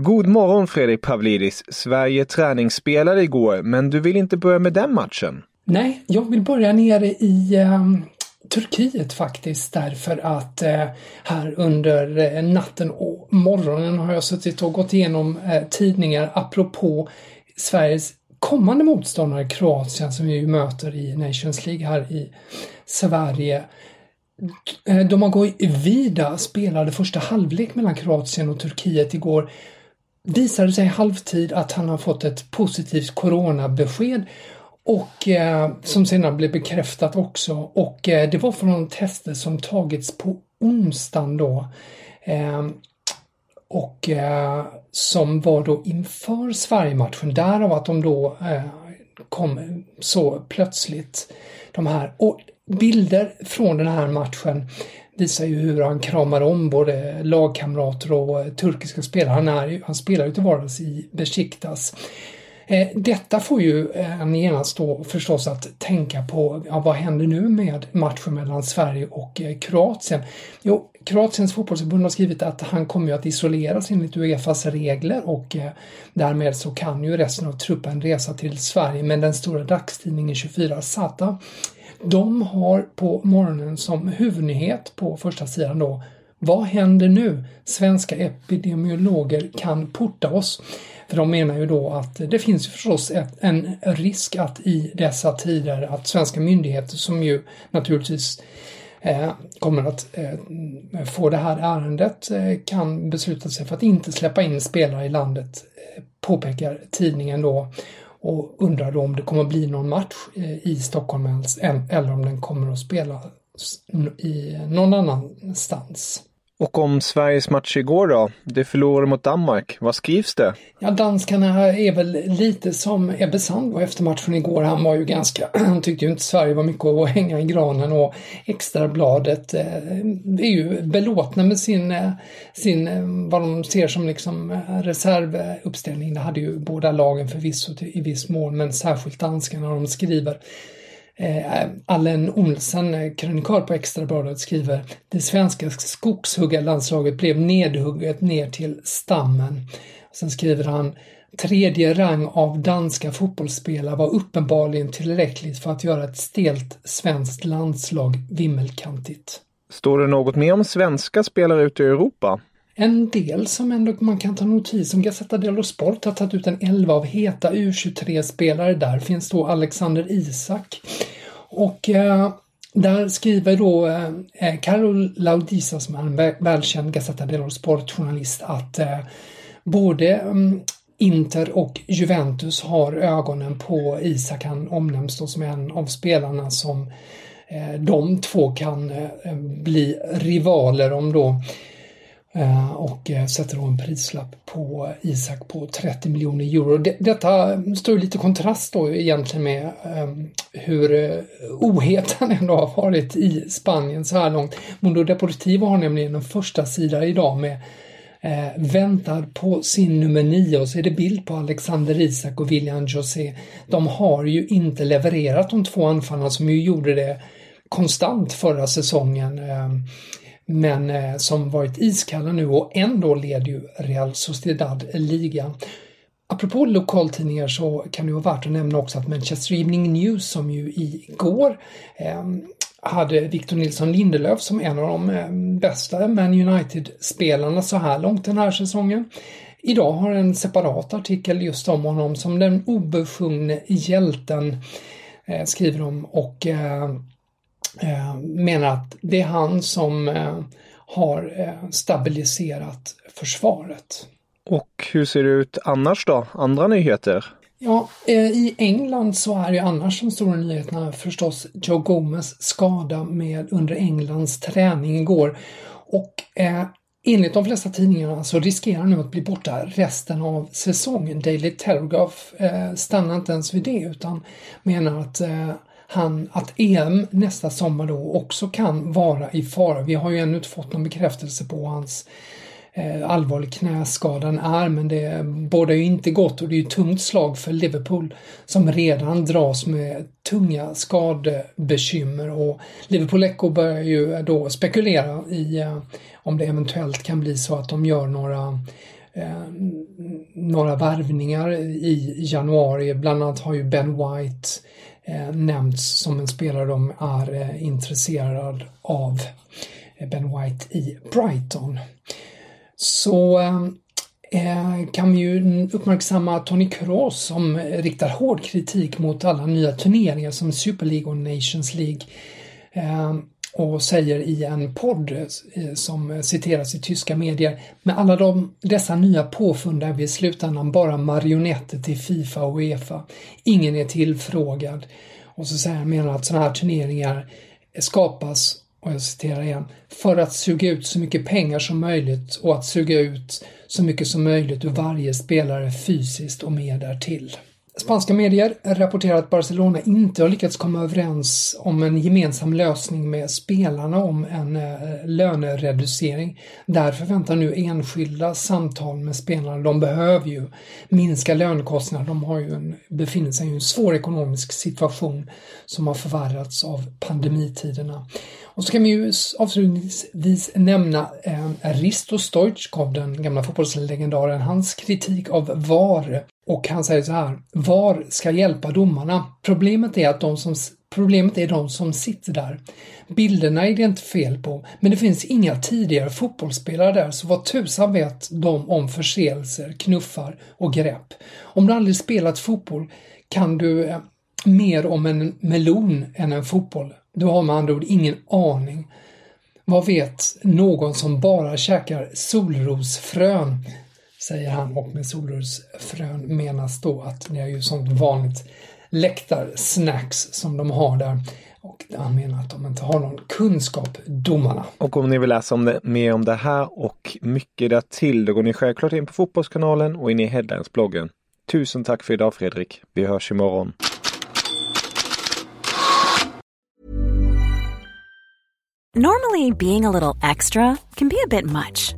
God morgon Fredrik Pavlidis. Sverige träningsspelade igår, men du vill inte börja med den matchen? Nej, jag vill börja nere i eh, Turkiet faktiskt därför att eh, här under eh, natten och morgonen har jag suttit och gått igenom eh, tidningar apropå Sveriges kommande motståndare Kroatien som vi ju möter i Nations League här i Sverige. Eh, De har vida spelade första halvlek mellan Kroatien och Turkiet igår visade sig i halvtid att han har fått ett positivt coronabesked och eh, som senare blev bekräftat också och eh, det var från tester som tagits på onsdagen då. Eh, och eh, som var då inför Sverigematchen därav att de då eh, kom så plötsligt. De här och bilder från den här matchen visar ju hur han kramar om både lagkamrater och eh, turkiska spelare. Han, är, han spelar ju till vardags i Besiktas. Eh, detta får ju eh, en genast då förstås att tänka på ja, vad händer nu med matchen mellan Sverige och Kroatien? Jo, Kroatiens fotbollsförbund har skrivit att han kommer ju att isoleras enligt Uefas regler och därmed så kan ju resten av truppen resa till Sverige. Men den stora dagstidningen 24 Zata de har på morgonen som huvudnyhet på första sidan då Vad händer nu? Svenska epidemiologer kan porta oss. För de menar ju då att det finns ju förstås ett, en risk att i dessa tider att svenska myndigheter som ju naturligtvis eh, kommer att eh, få det här ärendet eh, kan besluta sig för att inte släppa in spelare i landet, eh, påpekar tidningen då och undrar då om det kommer att bli någon match eh, i Stockholm eller om den kommer att spelas i någon annanstans. Och om Sveriges match igår då? Det förlorade mot Danmark. Vad skrivs det? Ja, danskarna är väl lite som Ebbe Sand var efter matchen igår. Han var ju ganska, han tyckte ju inte Sverige var mycket att hänga i granen och Extrabladet eh, är ju belåtna med sin, eh, sin, eh, vad de ser som liksom eh, reservuppställning. Det hade ju båda lagen förvisso i viss mån, men särskilt danskarna de skriver Eh, Allen Olsen, krönikör på Extrabladet, skriver Det svenska skogshuggarlandslaget blev nedhugget ner till stammen. Sen skriver han Tredje rang av danska fotbollsspelare var uppenbarligen tillräckligt för att göra ett stelt svenskt landslag vimmelkantigt. Står det något mer om svenska spelare ute i Europa? En del som ändå man kan ta notis om. Gazzetta dello Sport har tagit ut en 11 av heta U23-spelare. Där finns då Alexander Isak. Och eh, där skriver då eh, eh Carol Laudisa som är en välkänd Gazzetta dello Sport-journalist att eh, både mm, Inter och Juventus har ögonen på Isak. Han omnämns då som en av spelarna som eh, de två kan eh, bli rivaler om då Eh, Eh, och eh, sätter då en prislapp på Isak på 30 miljoner euro. Detta står i lite kontrast då egentligen med ehm, hur eh, ohet han ändå har varit i Spanien så här långt. Mundo Deportivo har nämligen en första sida idag med eh, väntar på sin nummer 9 och så är det bild på Alexander Isak och William José. De har ju inte levererat de två anfallarna som ju gjorde det konstant förra säsongen. Eh, men eh, som varit iskalla nu och ändå leder ju Real Sociedad ligan. Apropå lokaltidningar så kan det vara värt att nämna också att Manchester Evening News som ju igår eh, hade Victor Nilsson Lindelöf som en av de eh, bästa Man United-spelarna så här långt den här säsongen. Idag har en separat artikel just om honom som den obesjungne hjälten eh, skriver om och eh, menar att det är han som eh, har eh, stabiliserat försvaret. Och hur ser det ut annars då? Andra nyheter? Ja, i England så är ju annars de stora nyheterna förstås Joe Gomez skada med under Englands träning igår. Och eh, enligt de flesta tidningarna så riskerar han nu att bli borta resten av säsongen. Daily Telegraph eh, stannar inte ens vid det utan menar att eh, han, att EM nästa sommar då också kan vara i fara. Vi har ju ännu inte fått någon bekräftelse på hans eh, allvarlig knäskada är, men det bådar ju inte gott och det är ju ett tungt slag för Liverpool som redan dras med tunga skadebekymmer och Liverpool Echo börjar ju då spekulera i eh, om det eventuellt kan bli så att de gör några eh, några värvningar i januari. Bland annat har ju Ben White eh, nämnts som en spelare de är eh, intresserad av. Eh, ben White i Brighton. Så eh, eh kan vi ju uppmärksamma Tony Kroos som riktar hård kritik mot alla nya turneringar som Super League och Nations League eh, och säger i en podd eh, som citeras i tyska medier med alla de, dessa nya påfund är vi i slutändan bara marionetter till Fifa och Uefa. Ingen är tillfrågad. Och så säger han menar att sådana här turneringar skapas, och jag citerar igen, för att suga ut så mycket pengar som möjligt och att suga ut så mycket som möjligt ur varje spelare fysiskt och mer därtill. Spanska medier rapporterar att Barcelona inte har lyckats komma överens om en gemensam lösning med spelarna om en eh, lönereducering. Därför väntar nu enskilda samtal med spelarna. De behöver ju minska lönekostnaderna. De har ju en, befinner sig i en svår ekonomisk situation som har förvärrats av pandemitiderna. Och så kan vi ju avslutningsvis nämna eh, Risto Stoichkov, den gamla fotbollslegendaren, hans kritik av VAR. Och han säger så här, VAR ska hjälpa domarna. Problemet är att de som Problemet är de som sitter där. Bilderna är det inte fel på, men det finns inga tidigare fotbollsspelare där, så vad tusan vet de om förseelser, knuffar och grepp? Om du aldrig spelat fotboll kan du eh, mer om en melon än en fotboll. Du har med andra ord ingen aning. Vad vet någon som bara käkar solrosfrön? Säger han och med solrosfrön menas då att det är ju sånt vanligt läktarsnacks som de har där. Och han menar att de inte har någon kunskap, domarna. Och om ni vill läsa om det, mer om det här och mycket därtill, då går ni självklart in på Fotbollskanalen och in i Headlines-bloggen. Tusen tack för idag Fredrik. Vi hörs imorgon. Normally being a little extra can be a bit much.